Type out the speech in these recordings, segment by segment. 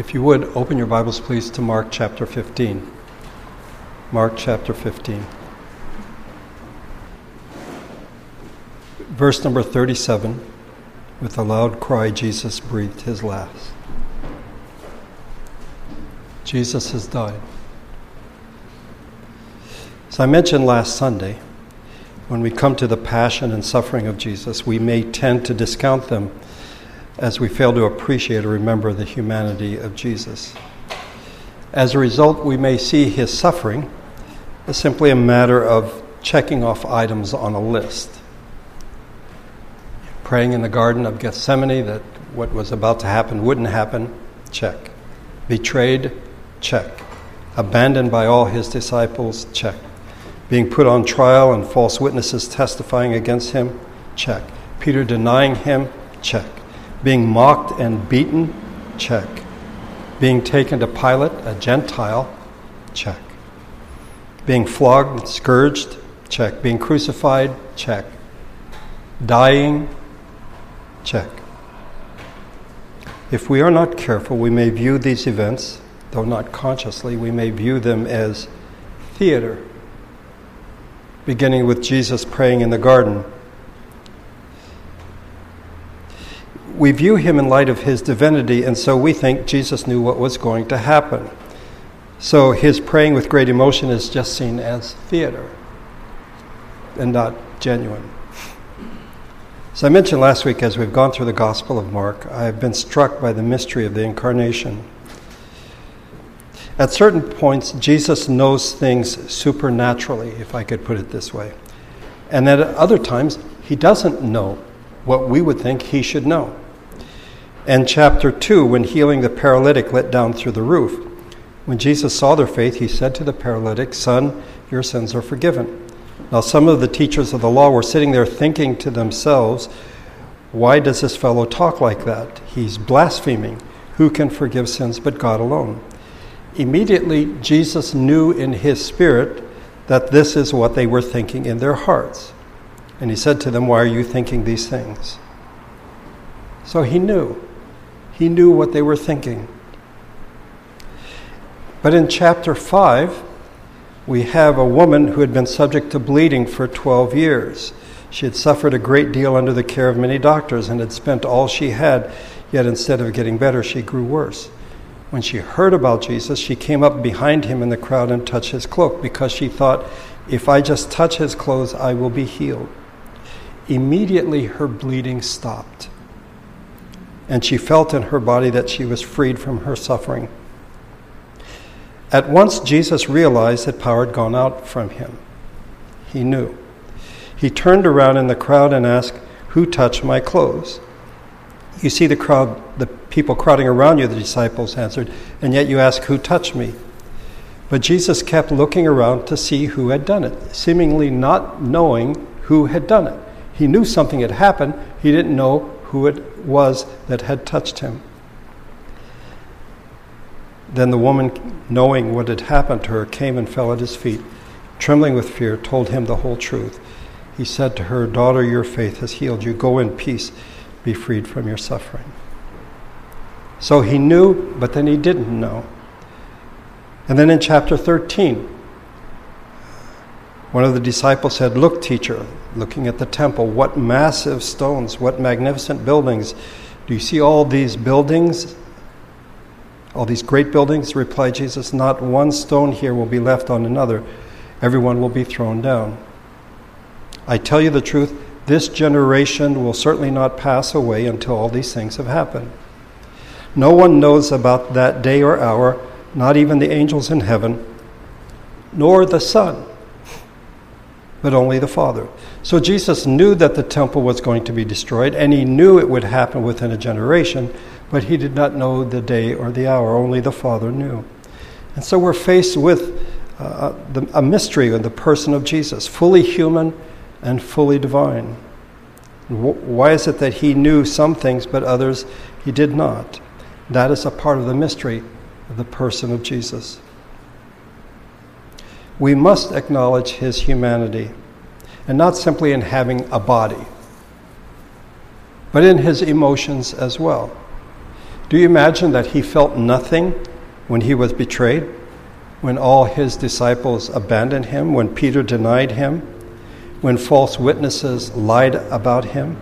If you would, open your Bibles, please, to Mark chapter 15. Mark chapter 15. Verse number 37 With a loud cry, Jesus breathed his last. Jesus has died. As I mentioned last Sunday, when we come to the passion and suffering of Jesus, we may tend to discount them as we fail to appreciate or remember the humanity of Jesus. As a result, we may see his suffering as simply a matter of checking off items on a list. Praying in the Garden of Gethsemane that what was about to happen wouldn't happen, check. Betrayed, check. Abandoned by all his disciples, check. Being put on trial and false witnesses testifying against him, check. Peter denying him, check. Being mocked and beaten? Check. Being taken to Pilate, a Gentile? Check. Being flogged, scourged? Check. Being crucified? Check. Dying? Check. If we are not careful, we may view these events, though not consciously, we may view them as theater, beginning with Jesus praying in the garden we view him in light of his divinity, and so we think Jesus knew what was going to happen. So his praying with great emotion is just seen as theater and not genuine. As I mentioned last week, as we've gone through the Gospel of Mark, I have been struck by the mystery of the incarnation. At certain points, Jesus knows things supernaturally, if I could put it this way. And then at other times, he doesn't know what we would think he should know and chapter 2, when healing the paralytic let down through the roof. When Jesus saw their faith, he said to the paralytic, Son, your sins are forgiven. Now, some of the teachers of the law were sitting there thinking to themselves, Why does this fellow talk like that? He's blaspheming. Who can forgive sins but God alone? Immediately, Jesus knew in his spirit that this is what they were thinking in their hearts. And he said to them, Why are you thinking these things? So he knew. He knew what they were thinking. But in chapter 5, we have a woman who had been subject to bleeding for 12 years. She had suffered a great deal under the care of many doctors and had spent all she had, yet instead of getting better, she grew worse. When she heard about Jesus, she came up behind him in the crowd and touched his cloak because she thought, if I just touch his clothes, I will be healed. Immediately, her bleeding stopped and she felt in her body that she was freed from her suffering. At once, Jesus realized that power had gone out from him. He knew. He turned around in the crowd and asked, Who touched my clothes? You see the crowd, the people crowding around you, the disciples answered, and yet you ask, Who touched me? But Jesus kept looking around to see who had done it, seemingly not knowing who had done it. He knew something had happened, he didn't know who it was that had touched him. Then the woman, knowing what had happened to her, came and fell at his feet. Trembling with fear, told him the whole truth. He said to her, Daughter, your faith has healed you. Go in peace, be freed from your suffering. So he knew, but then he didn't know. And then in chapter 13, one of the disciples said, Look, teacher, looking at the temple, what massive stones, what magnificent buildings. Do you see all these buildings? All these great buildings? Replied Jesus, Not one stone here will be left on another. Everyone will be thrown down. I tell you the truth, this generation will certainly not pass away until all these things have happened. No one knows about that day or hour, not even the angels in heaven, nor the Son but only the Father. So Jesus knew that the temple was going to be destroyed, and he knew it would happen within a generation, but he did not know the day or the hour. Only the Father knew. And so we're faced with uh, the, a mystery in the person of Jesus, fully human and fully divine. Why is it that he knew some things, but others he did not? That is a part of the mystery of the person of Jesus we must acknowledge his humanity, and not simply in having a body, but in his emotions as well. Do you imagine that he felt nothing when he was betrayed? When all his disciples abandoned him? When Peter denied him? When false witnesses lied about him?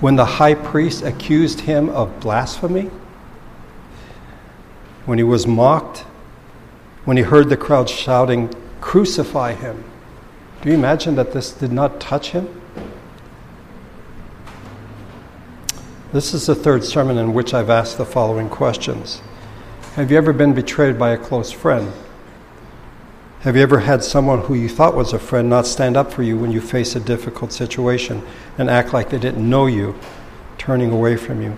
When the high priest accused him of blasphemy? When he was mocked? When he heard the crowd shouting, Crucify him? Do you imagine that this did not touch him? This is the third sermon in which I've asked the following questions Have you ever been betrayed by a close friend? Have you ever had someone who you thought was a friend not stand up for you when you face a difficult situation and act like they didn't know you, turning away from you?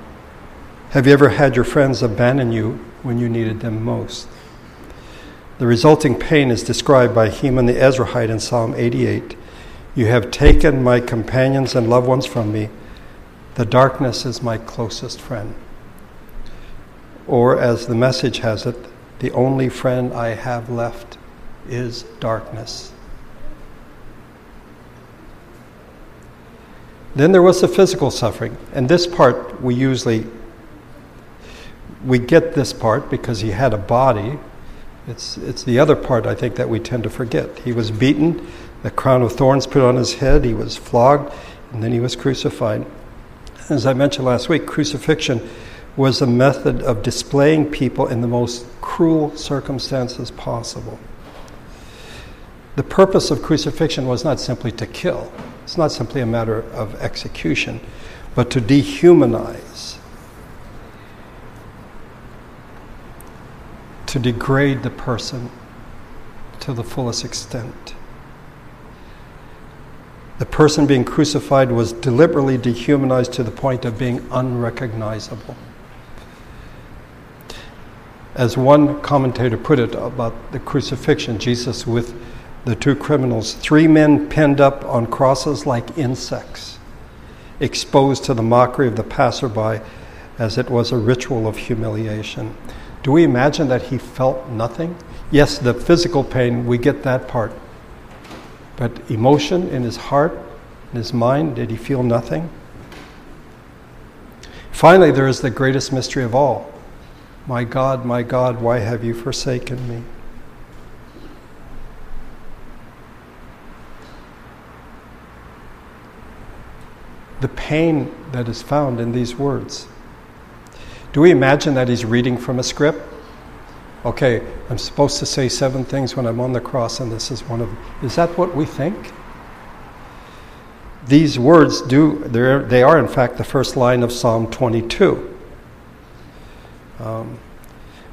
Have you ever had your friends abandon you when you needed them most? The resulting pain is described by Heman the Ezrahite in Psalm 88. You have taken my companions and loved ones from me the darkness is my closest friend. Or, as the message has it, the only friend I have left is darkness. Then there was the physical suffering, and this part we usually we get this part because he had a body. It's it's the other part I think that we tend to forget. He was beaten, the crown of thorns put on his head, he was flogged, and then he was crucified. As I mentioned last week, crucifixion was a method of displaying people in the most cruel circumstances possible. The purpose of crucifixion was not simply to kill, it's not simply a matter of execution, but to dehumanize, to degrade the person to the fullest extent. The person being crucified was deliberately dehumanized to the point of being unrecognizable. As one commentator put it about the crucifixion, Jesus with the two criminals, three men pinned up on crosses like insects, exposed to the mockery of the passerby as it was a ritual of humiliation. Do we imagine that he felt nothing? Yes, the physical pain, we get that part. But emotion in his heart, in his mind, did he feel nothing? Finally, there is the greatest mystery of all My God, my God, why have you forsaken me? The pain that is found in these words. Do we imagine that he's reading from a script? okay, I'm supposed to say seven things when I'm on the cross, and this is one of them. Is that what we think? These words do, they are in fact the first line of Psalm 22. Um,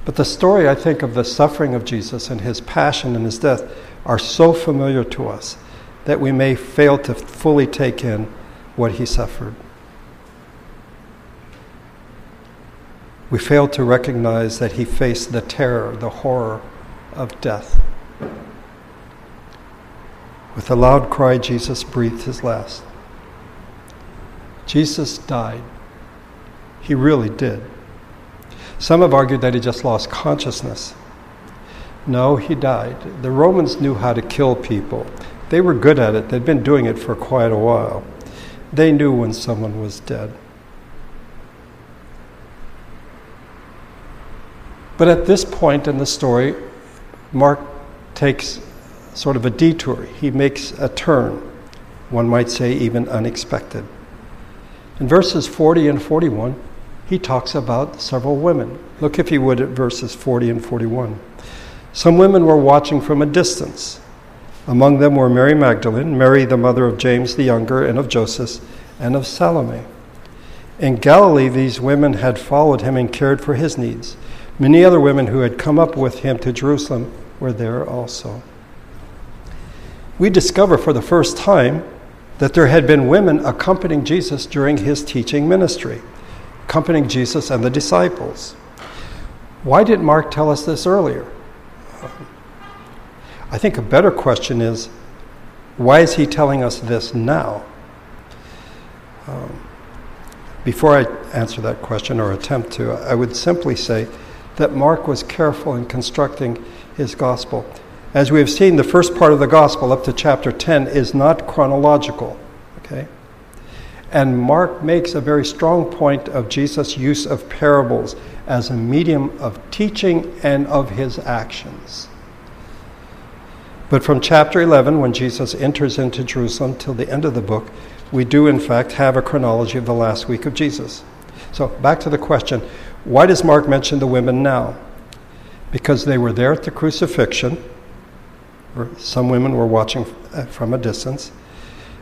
but the story, I think, of the suffering of Jesus and his passion and his death are so familiar to us that we may fail to fully take in what he suffered. We fail to recognize that he faced the terror, the horror of death. With a loud cry, Jesus breathed his last. Jesus died. He really did. Some have argued that he just lost consciousness. No, he died. The Romans knew how to kill people. They were good at it, they'd been doing it for quite a while. They knew when someone was dead. But at this point in the story, Mark takes sort of a detour. He makes a turn, one might say even unexpected. In verses 40 and 41, he talks about several women. Look, if you would, at verses 40 and 41. Some women were watching from a distance. Among them were Mary Magdalene, Mary, the mother of James the Younger, and of Joseph, and of Salome. In Galilee, these women had followed him and cared for his needs. Many other women who had come up with him to Jerusalem were there also. We discover for the first time that there had been women accompanying Jesus during his teaching ministry, accompanying Jesus and the disciples. Why didn't Mark tell us this earlier? I think a better question is why is he telling us this now? Um, before I answer that question or attempt to, I would simply say that Mark was careful in constructing his gospel. As we have seen, the first part of the gospel up to chapter 10 is not chronological, okay? And Mark makes a very strong point of Jesus' use of parables as a medium of teaching and of his actions. But from chapter 11, when Jesus enters into Jerusalem, till the end of the book, we do in fact have a chronology of the last week of Jesus. So, back to the question why does Mark mention the women now? Because they were there at the crucifixion, some women were watching uh, from a distance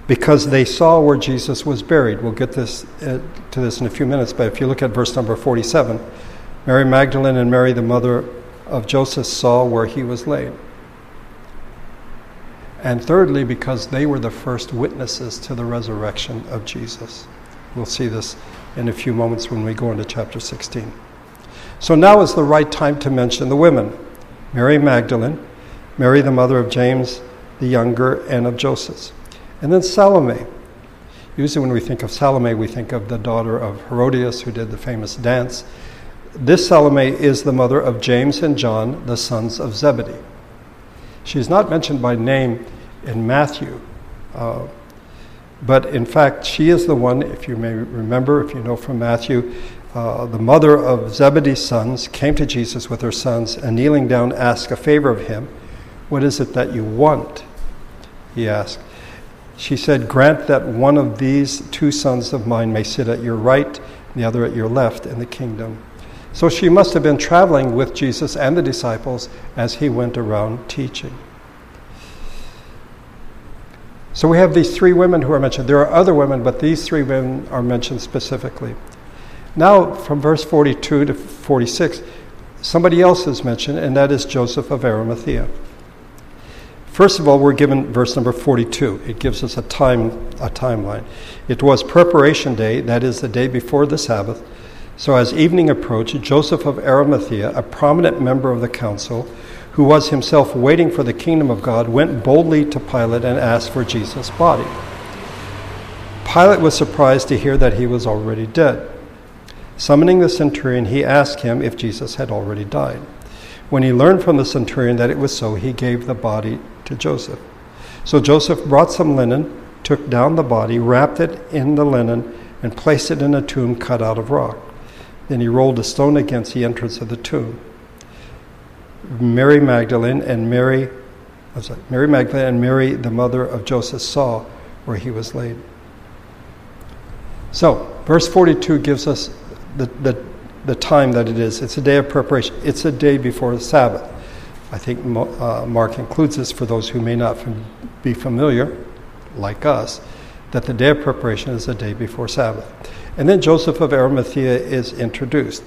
because they saw where Jesus was buried. We'll get this uh, to this in a few minutes, but if you look at verse number 47, Mary Magdalene and Mary, the mother of Joseph, saw where he was laid. And thirdly, because they were the first witnesses to the resurrection of Jesus. We'll see this in a few moments when we go into chapter 16. So now is the right time to mention the women Mary Magdalene, Mary, the mother of James the younger, and of Joseph. And then Salome. Usually, when we think of Salome, we think of the daughter of Herodias who did the famous dance. This Salome is the mother of James and John, the sons of Zebedee. She's not mentioned by name in Matthew, uh, but in fact, she is the one, if you may remember, if you know from Matthew, uh, the mother of Zebedee's sons came to Jesus with her sons and kneeling down asked a favor of him. What is it that you want? He asked. She said, Grant that one of these two sons of mine may sit at your right, and the other at your left in the kingdom. So she must have been traveling with Jesus and the disciples as he went around teaching. So we have these three women who are mentioned. There are other women, but these three women are mentioned specifically. Now, from verse 42 to 46, somebody else is mentioned, and that is Joseph of Arimathea. First of all, we're given verse number 42. It gives us a time a timeline. It was preparation day, that is the day before the Sabbath. So as evening approached, Joseph of Arimathea, a prominent member of the council, who was himself waiting for the kingdom of God, went boldly to Pilate and asked for Jesus' body. Pilate was surprised to hear that he was already dead. Summoning the centurion, he asked him if Jesus had already died. When he learned from the centurion that it was so, he gave the body to Joseph. So Joseph brought some linen, took down the body, wrapped it in the linen, and placed it in a tomb cut out of rock. Then he rolled a stone against the entrance of the tomb. Mary Magdalene and Mary, sorry, Mary Magdalene and Mary, the mother of Joseph, saw where he was laid. So, verse 42 gives us the, the, the time that it is. It's a day of preparation, it's a day before the Sabbath. I think uh, Mark includes this for those who may not be familiar, like us, that the day of preparation is the day before Sabbath. And then Joseph of Arimathea is introduced.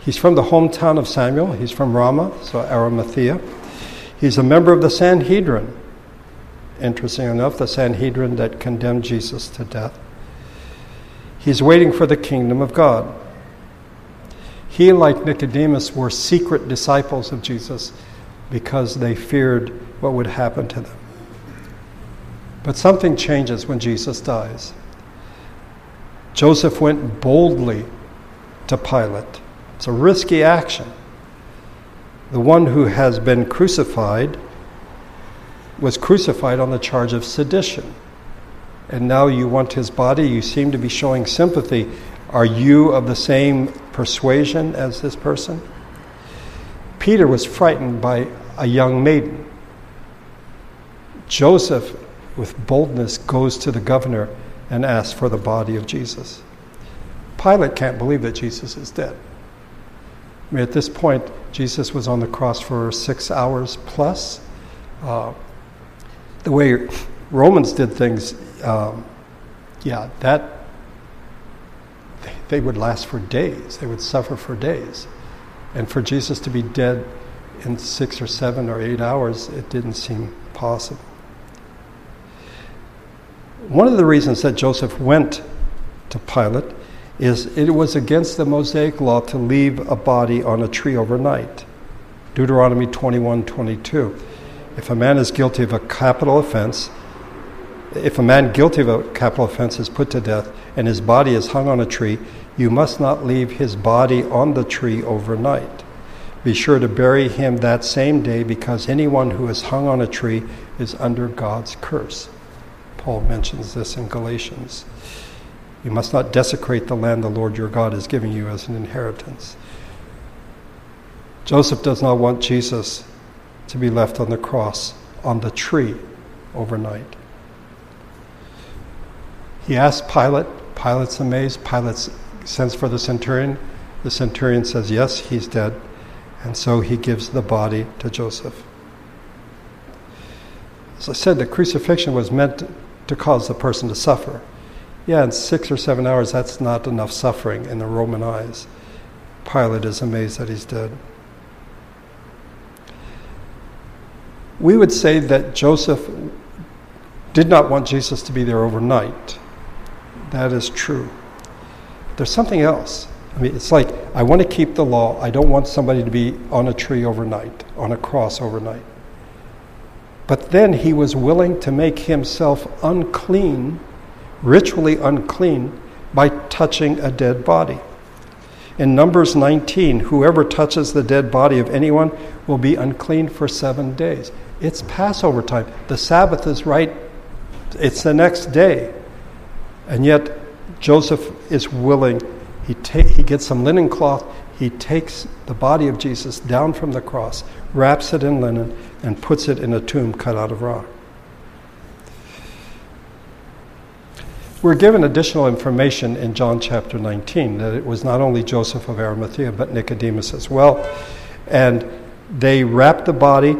He's from the hometown of Samuel, he's from Ramah, so Arimathea. He's a member of the Sanhedrin. Interesting enough, the Sanhedrin that condemned Jesus to death. He's waiting for the kingdom of God. He, like Nicodemus, were secret disciples of Jesus because they feared what would happen to them. But something changes when Jesus dies. Joseph went boldly to Pilate. It's a risky action. The one who has been crucified was crucified on the charge of sedition. And now you want his body, you seem to be showing sympathy. Are you of the same persuasion as this person? Peter was frightened by a young maiden. Joseph, with boldness, goes to the governor and asks for the body of Jesus. Pilate can't believe that Jesus is dead. I mean, at this point, Jesus was on the cross for six hours plus. Uh, the way Romans did things, um, yeah, that they would last for days. They would suffer for days. And for Jesus to be dead in six or seven or eight hours, it didn't seem possible. One of the reasons that Joseph went to Pilate is it was against the Mosaic law to leave a body on a tree overnight. Deuteronomy 21 22. If a man is guilty of a capital offense, if a man guilty of a capital offense is put to death and his body is hung on a tree, you must not leave his body on the tree overnight. Be sure to bury him that same day because anyone who is hung on a tree is under God's curse. Paul mentions this in Galatians. You must not desecrate the land the Lord your God is giving you as an inheritance. Joseph does not want Jesus to be left on the cross, on the tree, overnight. He asks Pilate. Pilate's amazed. Pilate sends for the centurion. The centurion says, Yes, he's dead. And so he gives the body to Joseph. As I said, the crucifixion was meant to cause the person to suffer. Yeah, in six or seven hours, that's not enough suffering in the Roman eyes. Pilate is amazed that he's dead. We would say that Joseph did not want Jesus to be there overnight. That is true. There's something else. I mean, it's like, I want to keep the law. I don't want somebody to be on a tree overnight, on a cross overnight. But then he was willing to make himself unclean, ritually unclean, by touching a dead body. In Numbers 19, whoever touches the dead body of anyone will be unclean for seven days. It's Passover time. The Sabbath is right, it's the next day. And yet, Joseph is willing. He, ta- he gets some linen cloth, he takes the body of Jesus down from the cross, wraps it in linen, and puts it in a tomb cut out of rock. We're given additional information in John chapter 19 that it was not only Joseph of Arimathea, but Nicodemus as well. And they wrapped the body,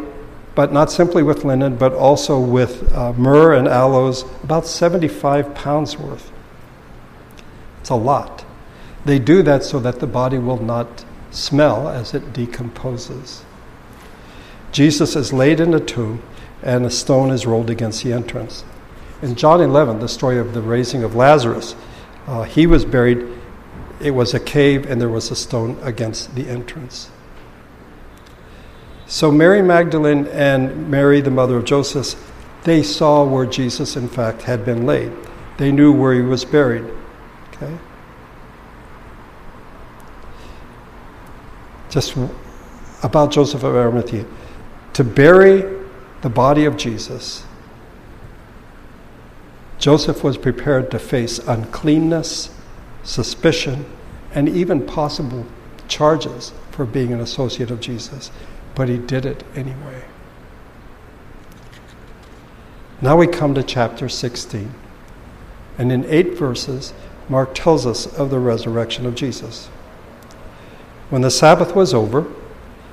but not simply with linen, but also with uh, myrrh and aloes, about 75 pounds worth. It's a lot. They do that so that the body will not smell as it decomposes. Jesus is laid in a tomb, and a stone is rolled against the entrance. In John 11, the story of the raising of Lazarus, uh, he was buried. It was a cave, and there was a stone against the entrance. So Mary Magdalene and Mary, the mother of Joseph, they saw where Jesus, in fact, had been laid. They knew where he was buried. Okay? Just about Joseph of Arimathea to bury the body of Jesus, Joseph was prepared to face uncleanness, suspicion, and even possible charges for being an associate of Jesus, but he did it anyway. Now we come to chapter 16. And in eight verses, Mark tells us of the resurrection of Jesus. When the Sabbath was over,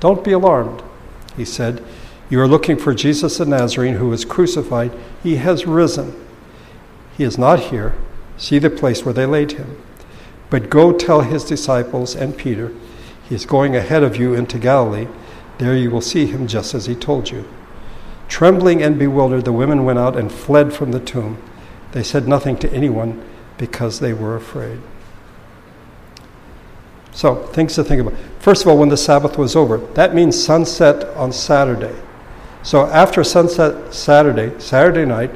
Don't be alarmed, he said. You are looking for Jesus the Nazarene who was crucified. He has risen. He is not here. See the place where they laid him. But go tell his disciples and Peter, he is going ahead of you into Galilee. There you will see him just as he told you. Trembling and bewildered, the women went out and fled from the tomb. They said nothing to anyone because they were afraid. So, things to think about. First of all, when the Sabbath was over, that means sunset on Saturday. So, after sunset Saturday, Saturday night,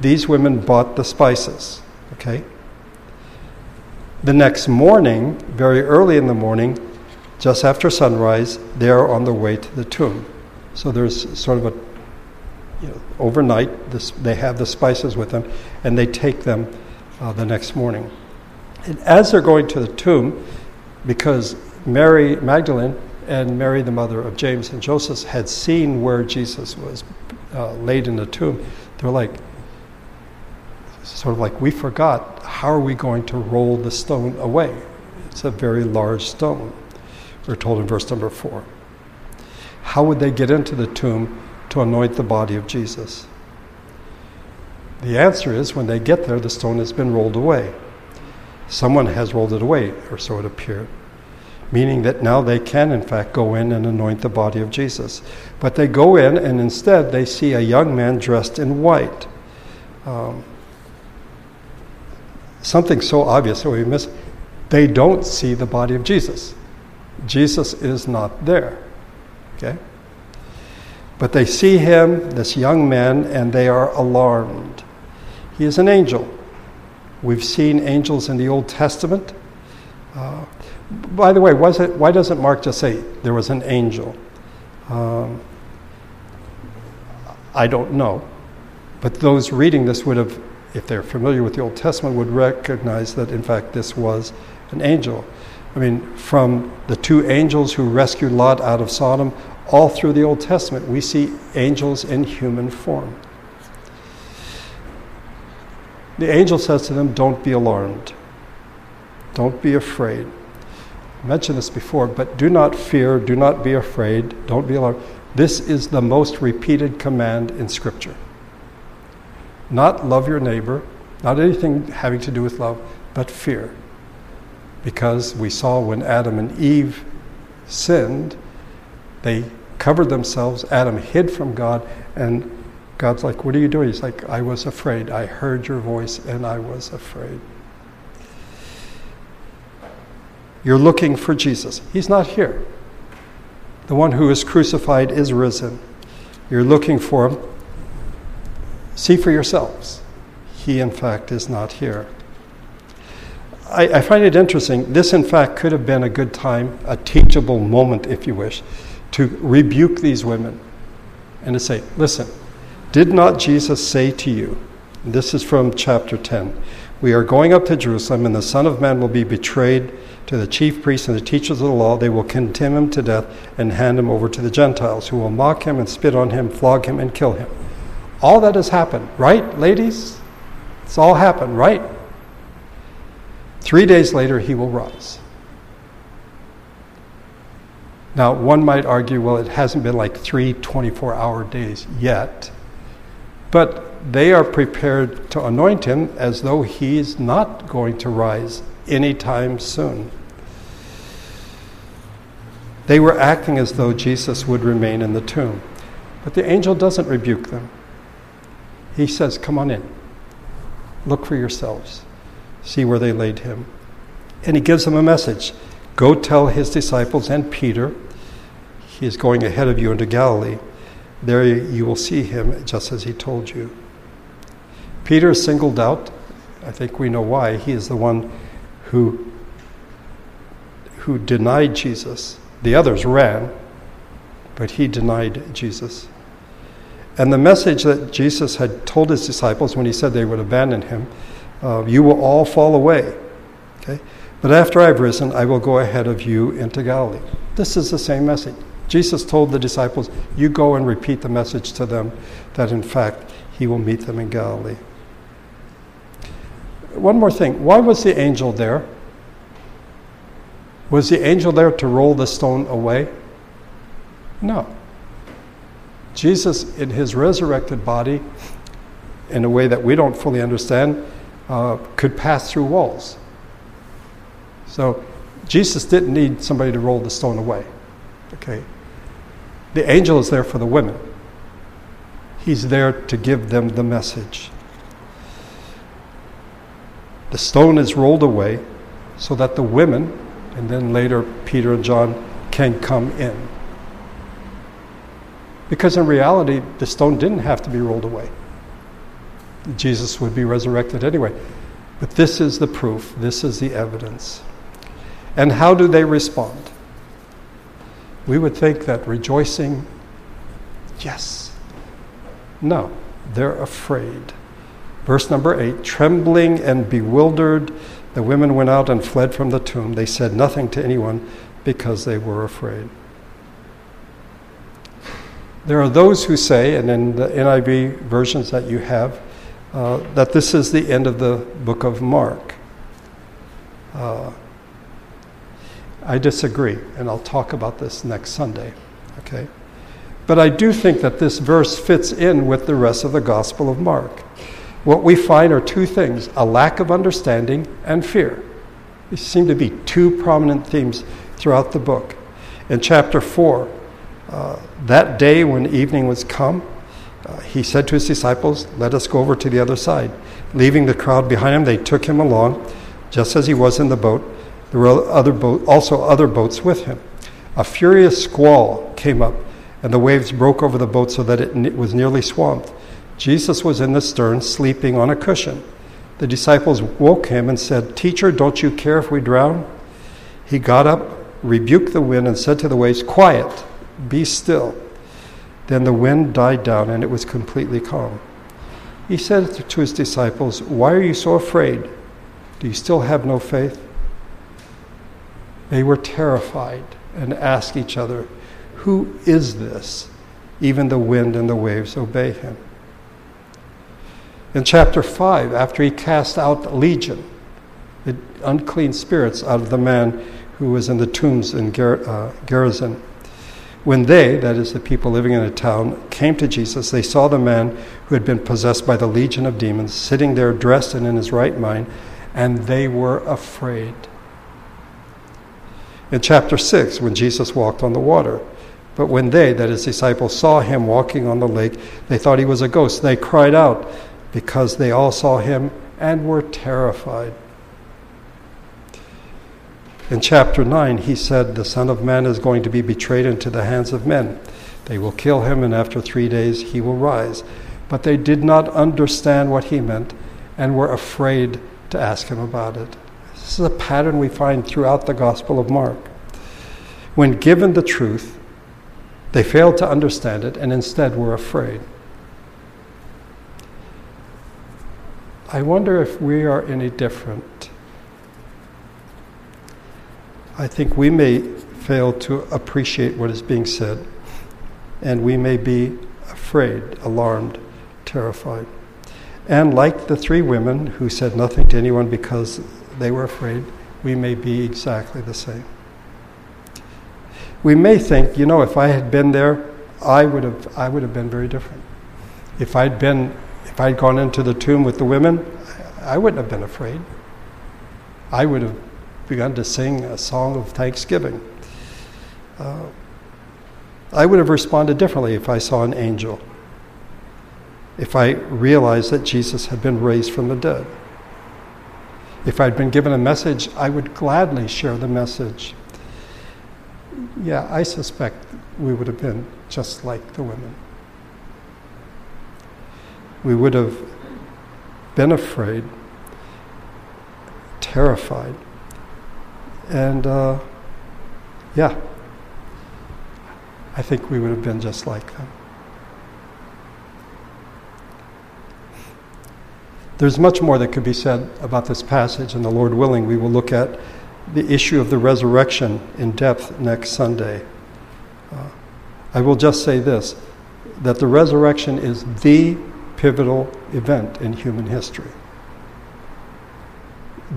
these women bought the spices. Okay? The next morning, very early in the morning, just after sunrise, they're on their way to the tomb. So, there's sort of a you know, overnight, this, they have the spices with them, and they take them uh, the next morning. And as they're going to the tomb, because Mary Magdalene and Mary, the mother of James and Joseph, had seen where Jesus was uh, laid in the tomb, they're like, sort of like, we forgot. How are we going to roll the stone away? It's a very large stone. We're told in verse number four. How would they get into the tomb to anoint the body of Jesus? The answer is when they get there, the stone has been rolled away. Someone has rolled it away, or so it appeared. Meaning that now they can, in fact, go in and anoint the body of Jesus. But they go in, and instead they see a young man dressed in white. Um, something so obvious that we miss. They don't see the body of Jesus. Jesus is not there. Okay? But they see him, this young man, and they are alarmed. He is an angel. We've seen angels in the Old Testament. Uh, by the way, was it, why doesn't Mark just say there was an angel? Um, I don't know. But those reading this would have, if they're familiar with the Old Testament, would recognize that in fact this was an angel. I mean, from the two angels who rescued Lot out of Sodom, all through the Old Testament, we see angels in human form. The angel says to them, Don't be alarmed. Don't be afraid. Mentioned this before, but do not fear, do not be afraid, don't be alarmed. This is the most repeated command in Scripture. Not love your neighbor, not anything having to do with love, but fear. Because we saw when Adam and Eve sinned, they covered themselves. Adam hid from God, and God's like, What are you doing? He's like, I was afraid. I heard your voice, and I was afraid. You're looking for Jesus. He's not here. The one who is crucified is risen. You're looking for him. See for yourselves. He, in fact, is not here. I, I, find it interesting. This, in fact, could have been a good time, a teachable moment, if you wish, to rebuke these women and to say, listen, did not Jesus say to you, this is from chapter 10, we are going up to Jerusalem, and the Son of Man will be betrayed to the chief priests and the teachers of the law. They will condemn him to death and hand him over to the Gentiles, who will mock him and spit on him, flog him, and kill him. All that has happened, right, ladies? It's all happened, right? Three days later, he will rise. Now, one might argue, well, it hasn't been like three 24 hour days yet. But they are prepared to anoint him as though he's not going to rise anytime soon. They were acting as though Jesus would remain in the tomb. But the angel doesn't rebuke them. He says, Come on in. Look for yourselves. See where they laid him. And he gives them a message Go tell his disciples and Peter, he is going ahead of you into Galilee. There you will see him just as he told you. Peter is singled out. I think we know why. He is the one who, who denied Jesus. The others ran, but he denied Jesus. And the message that Jesus had told his disciples when he said they would abandon him uh, you will all fall away. Okay? But after I've risen, I will go ahead of you into Galilee. This is the same message. Jesus told the disciples, You go and repeat the message to them that in fact he will meet them in Galilee. One more thing. Why was the angel there? Was the angel there to roll the stone away? No. Jesus, in his resurrected body, in a way that we don't fully understand, uh, could pass through walls. So Jesus didn't need somebody to roll the stone away. Okay. The angel is there for the women. He's there to give them the message. The stone is rolled away so that the women, and then later Peter and John, can come in. Because in reality, the stone didn't have to be rolled away. Jesus would be resurrected anyway. But this is the proof, this is the evidence. And how do they respond? We would think that rejoicing, yes. No, they're afraid. Verse number 8 Trembling and bewildered, the women went out and fled from the tomb. They said nothing to anyone because they were afraid. There are those who say, and in the NIV versions that you have, uh, that this is the end of the book of Mark. Uh, I disagree, and I'll talk about this next Sunday. Okay? But I do think that this verse fits in with the rest of the Gospel of Mark what we find are two things a lack of understanding and fear. These seem to be two prominent themes throughout the book. In chapter 4, uh, that day when evening was come, uh, he said to his disciples, Let us go over to the other side. Leaving the crowd behind him, they took him along, just as he was in the boat. There were other also other boats with him. A furious squall came up, and the waves broke over the boat so that it was nearly swamped. Jesus was in the stern, sleeping on a cushion. The disciples woke him and said, Teacher, don't you care if we drown? He got up, rebuked the wind, and said to the waves, Quiet, be still. Then the wind died down and it was completely calm. He said to his disciples, Why are you so afraid? Do you still have no faith? They were terrified and asked each other, Who is this? Even the wind and the waves obey him. In chapter 5, after he cast out the legion, the unclean spirits out of the man who was in the tombs in Ger- uh, Gerasene, when they, that is the people living in a town, came to Jesus, they saw the man who had been possessed by the legion of demons sitting there dressed and in his right mind, and they were afraid. In chapter 6, when Jesus walked on the water, but when they, that his disciples, saw him walking on the lake, they thought he was a ghost. They cried out, because they all saw him and were terrified. In chapter 9, he said, The Son of Man is going to be betrayed into the hands of men. They will kill him, and after three days he will rise. But they did not understand what he meant and were afraid to ask him about it. This is a pattern we find throughout the Gospel of Mark. When given the truth, they failed to understand it and instead were afraid. I wonder if we are any different. I think we may fail to appreciate what is being said, and we may be afraid, alarmed, terrified. And like the three women who said nothing to anyone because they were afraid, we may be exactly the same. We may think, you know, if I had been there, I would have, I would have been very different. If I'd been if I'd gone into the tomb with the women, I wouldn't have been afraid. I would have begun to sing a song of thanksgiving. Uh, I would have responded differently if I saw an angel, if I realized that Jesus had been raised from the dead. If I'd been given a message, I would gladly share the message. Yeah, I suspect we would have been just like the women we would have been afraid, terrified, and uh, yeah, I think we would have been just like them. There's much more that could be said about this passage, and the Lord willing, we will look at the issue of the resurrection in depth next Sunday. Uh, I will just say this that the resurrection is the pivotal event in human history.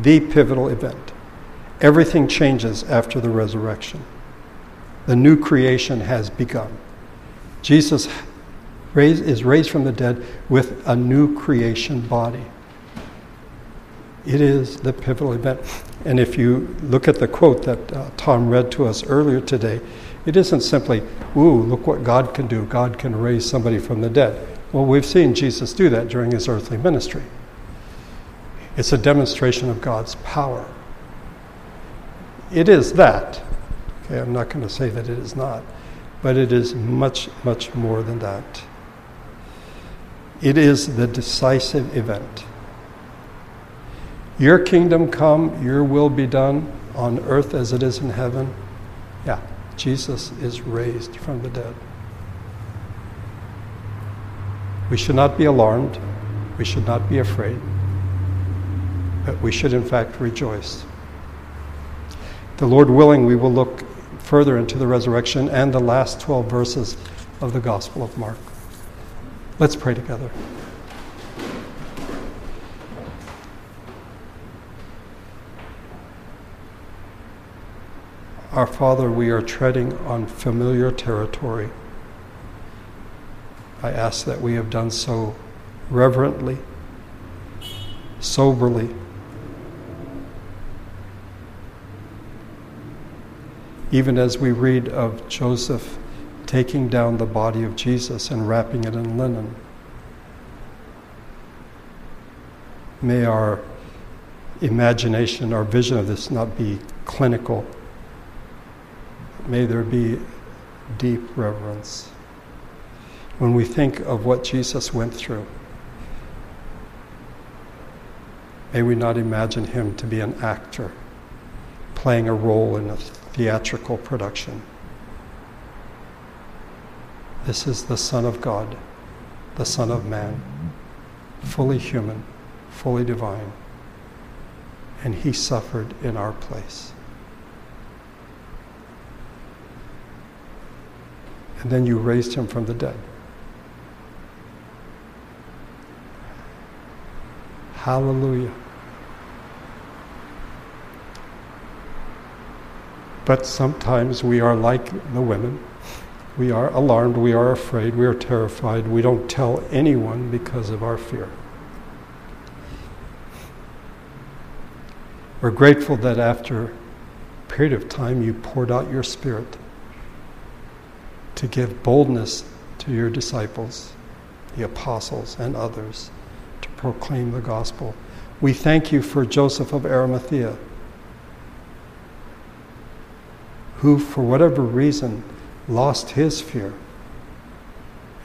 The pivotal event. Everything changes after the resurrection. The new creation has begun. Jesus is raised from the dead with a new creation body. It is the pivotal event. And if you look at the quote that uh, Tom read to us earlier today, it isn't simply, ooh, look what God can do. God can raise somebody from the dead. Well, we've seen Jesus do that during his earthly ministry. It's a demonstration of God's power. It is that. Okay, I'm not going to say that it is not, but it is much, much more than that. It is the decisive event. Your kingdom come, your will be done on earth as it is in heaven. Yeah, Jesus is raised from the dead. We should not be alarmed. We should not be afraid. But we should, in fact, rejoice. The Lord willing, we will look further into the resurrection and the last 12 verses of the Gospel of Mark. Let's pray together. Our Father, we are treading on familiar territory. I ask that we have done so reverently, soberly, even as we read of Joseph taking down the body of Jesus and wrapping it in linen. May our imagination, our vision of this not be clinical. May there be deep reverence. When we think of what Jesus went through, may we not imagine him to be an actor playing a role in a theatrical production. This is the Son of God, the Son of Man, fully human, fully divine, and he suffered in our place. And then you raised him from the dead. Hallelujah. But sometimes we are like the women. We are alarmed, we are afraid, we are terrified. We don't tell anyone because of our fear. We're grateful that after a period of time you poured out your spirit to give boldness to your disciples, the apostles, and others to proclaim the gospel. We thank you for Joseph of Arimathea who, for whatever reason, lost his fear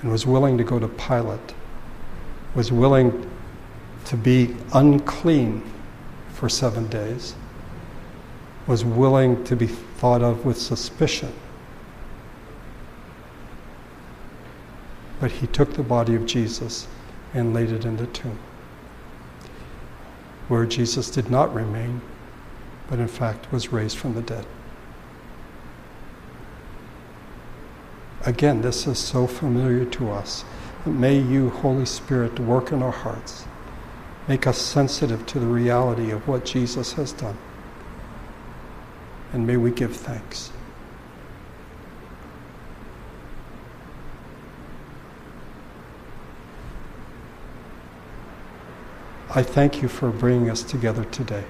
and was willing to go to Pilate, was willing to be unclean for seven days, was willing to be thought of with suspicion. But he took the body of Jesus and laid it in the tomb, where Jesus did not remain, but in fact was raised from the dead. Again, this is so familiar to us. May you, Holy Spirit, work in our hearts. Make us sensitive to the reality of what Jesus has done. And may we give thanks. I thank you for bringing us together today.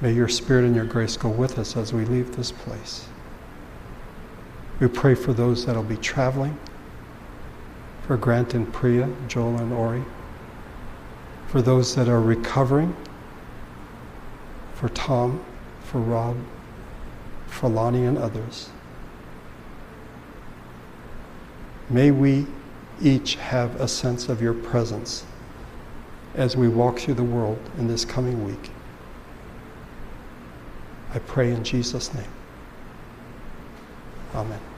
May your Spirit and your grace go with us as we leave this place. We pray for those that will be traveling, for Grant and Priya, Joel and Ori, for those that are recovering, for Tom, for Rob, for Lonnie and others. May we each have a sense of your presence as we walk through the world in this coming week. I pray in Jesus' name. Amen.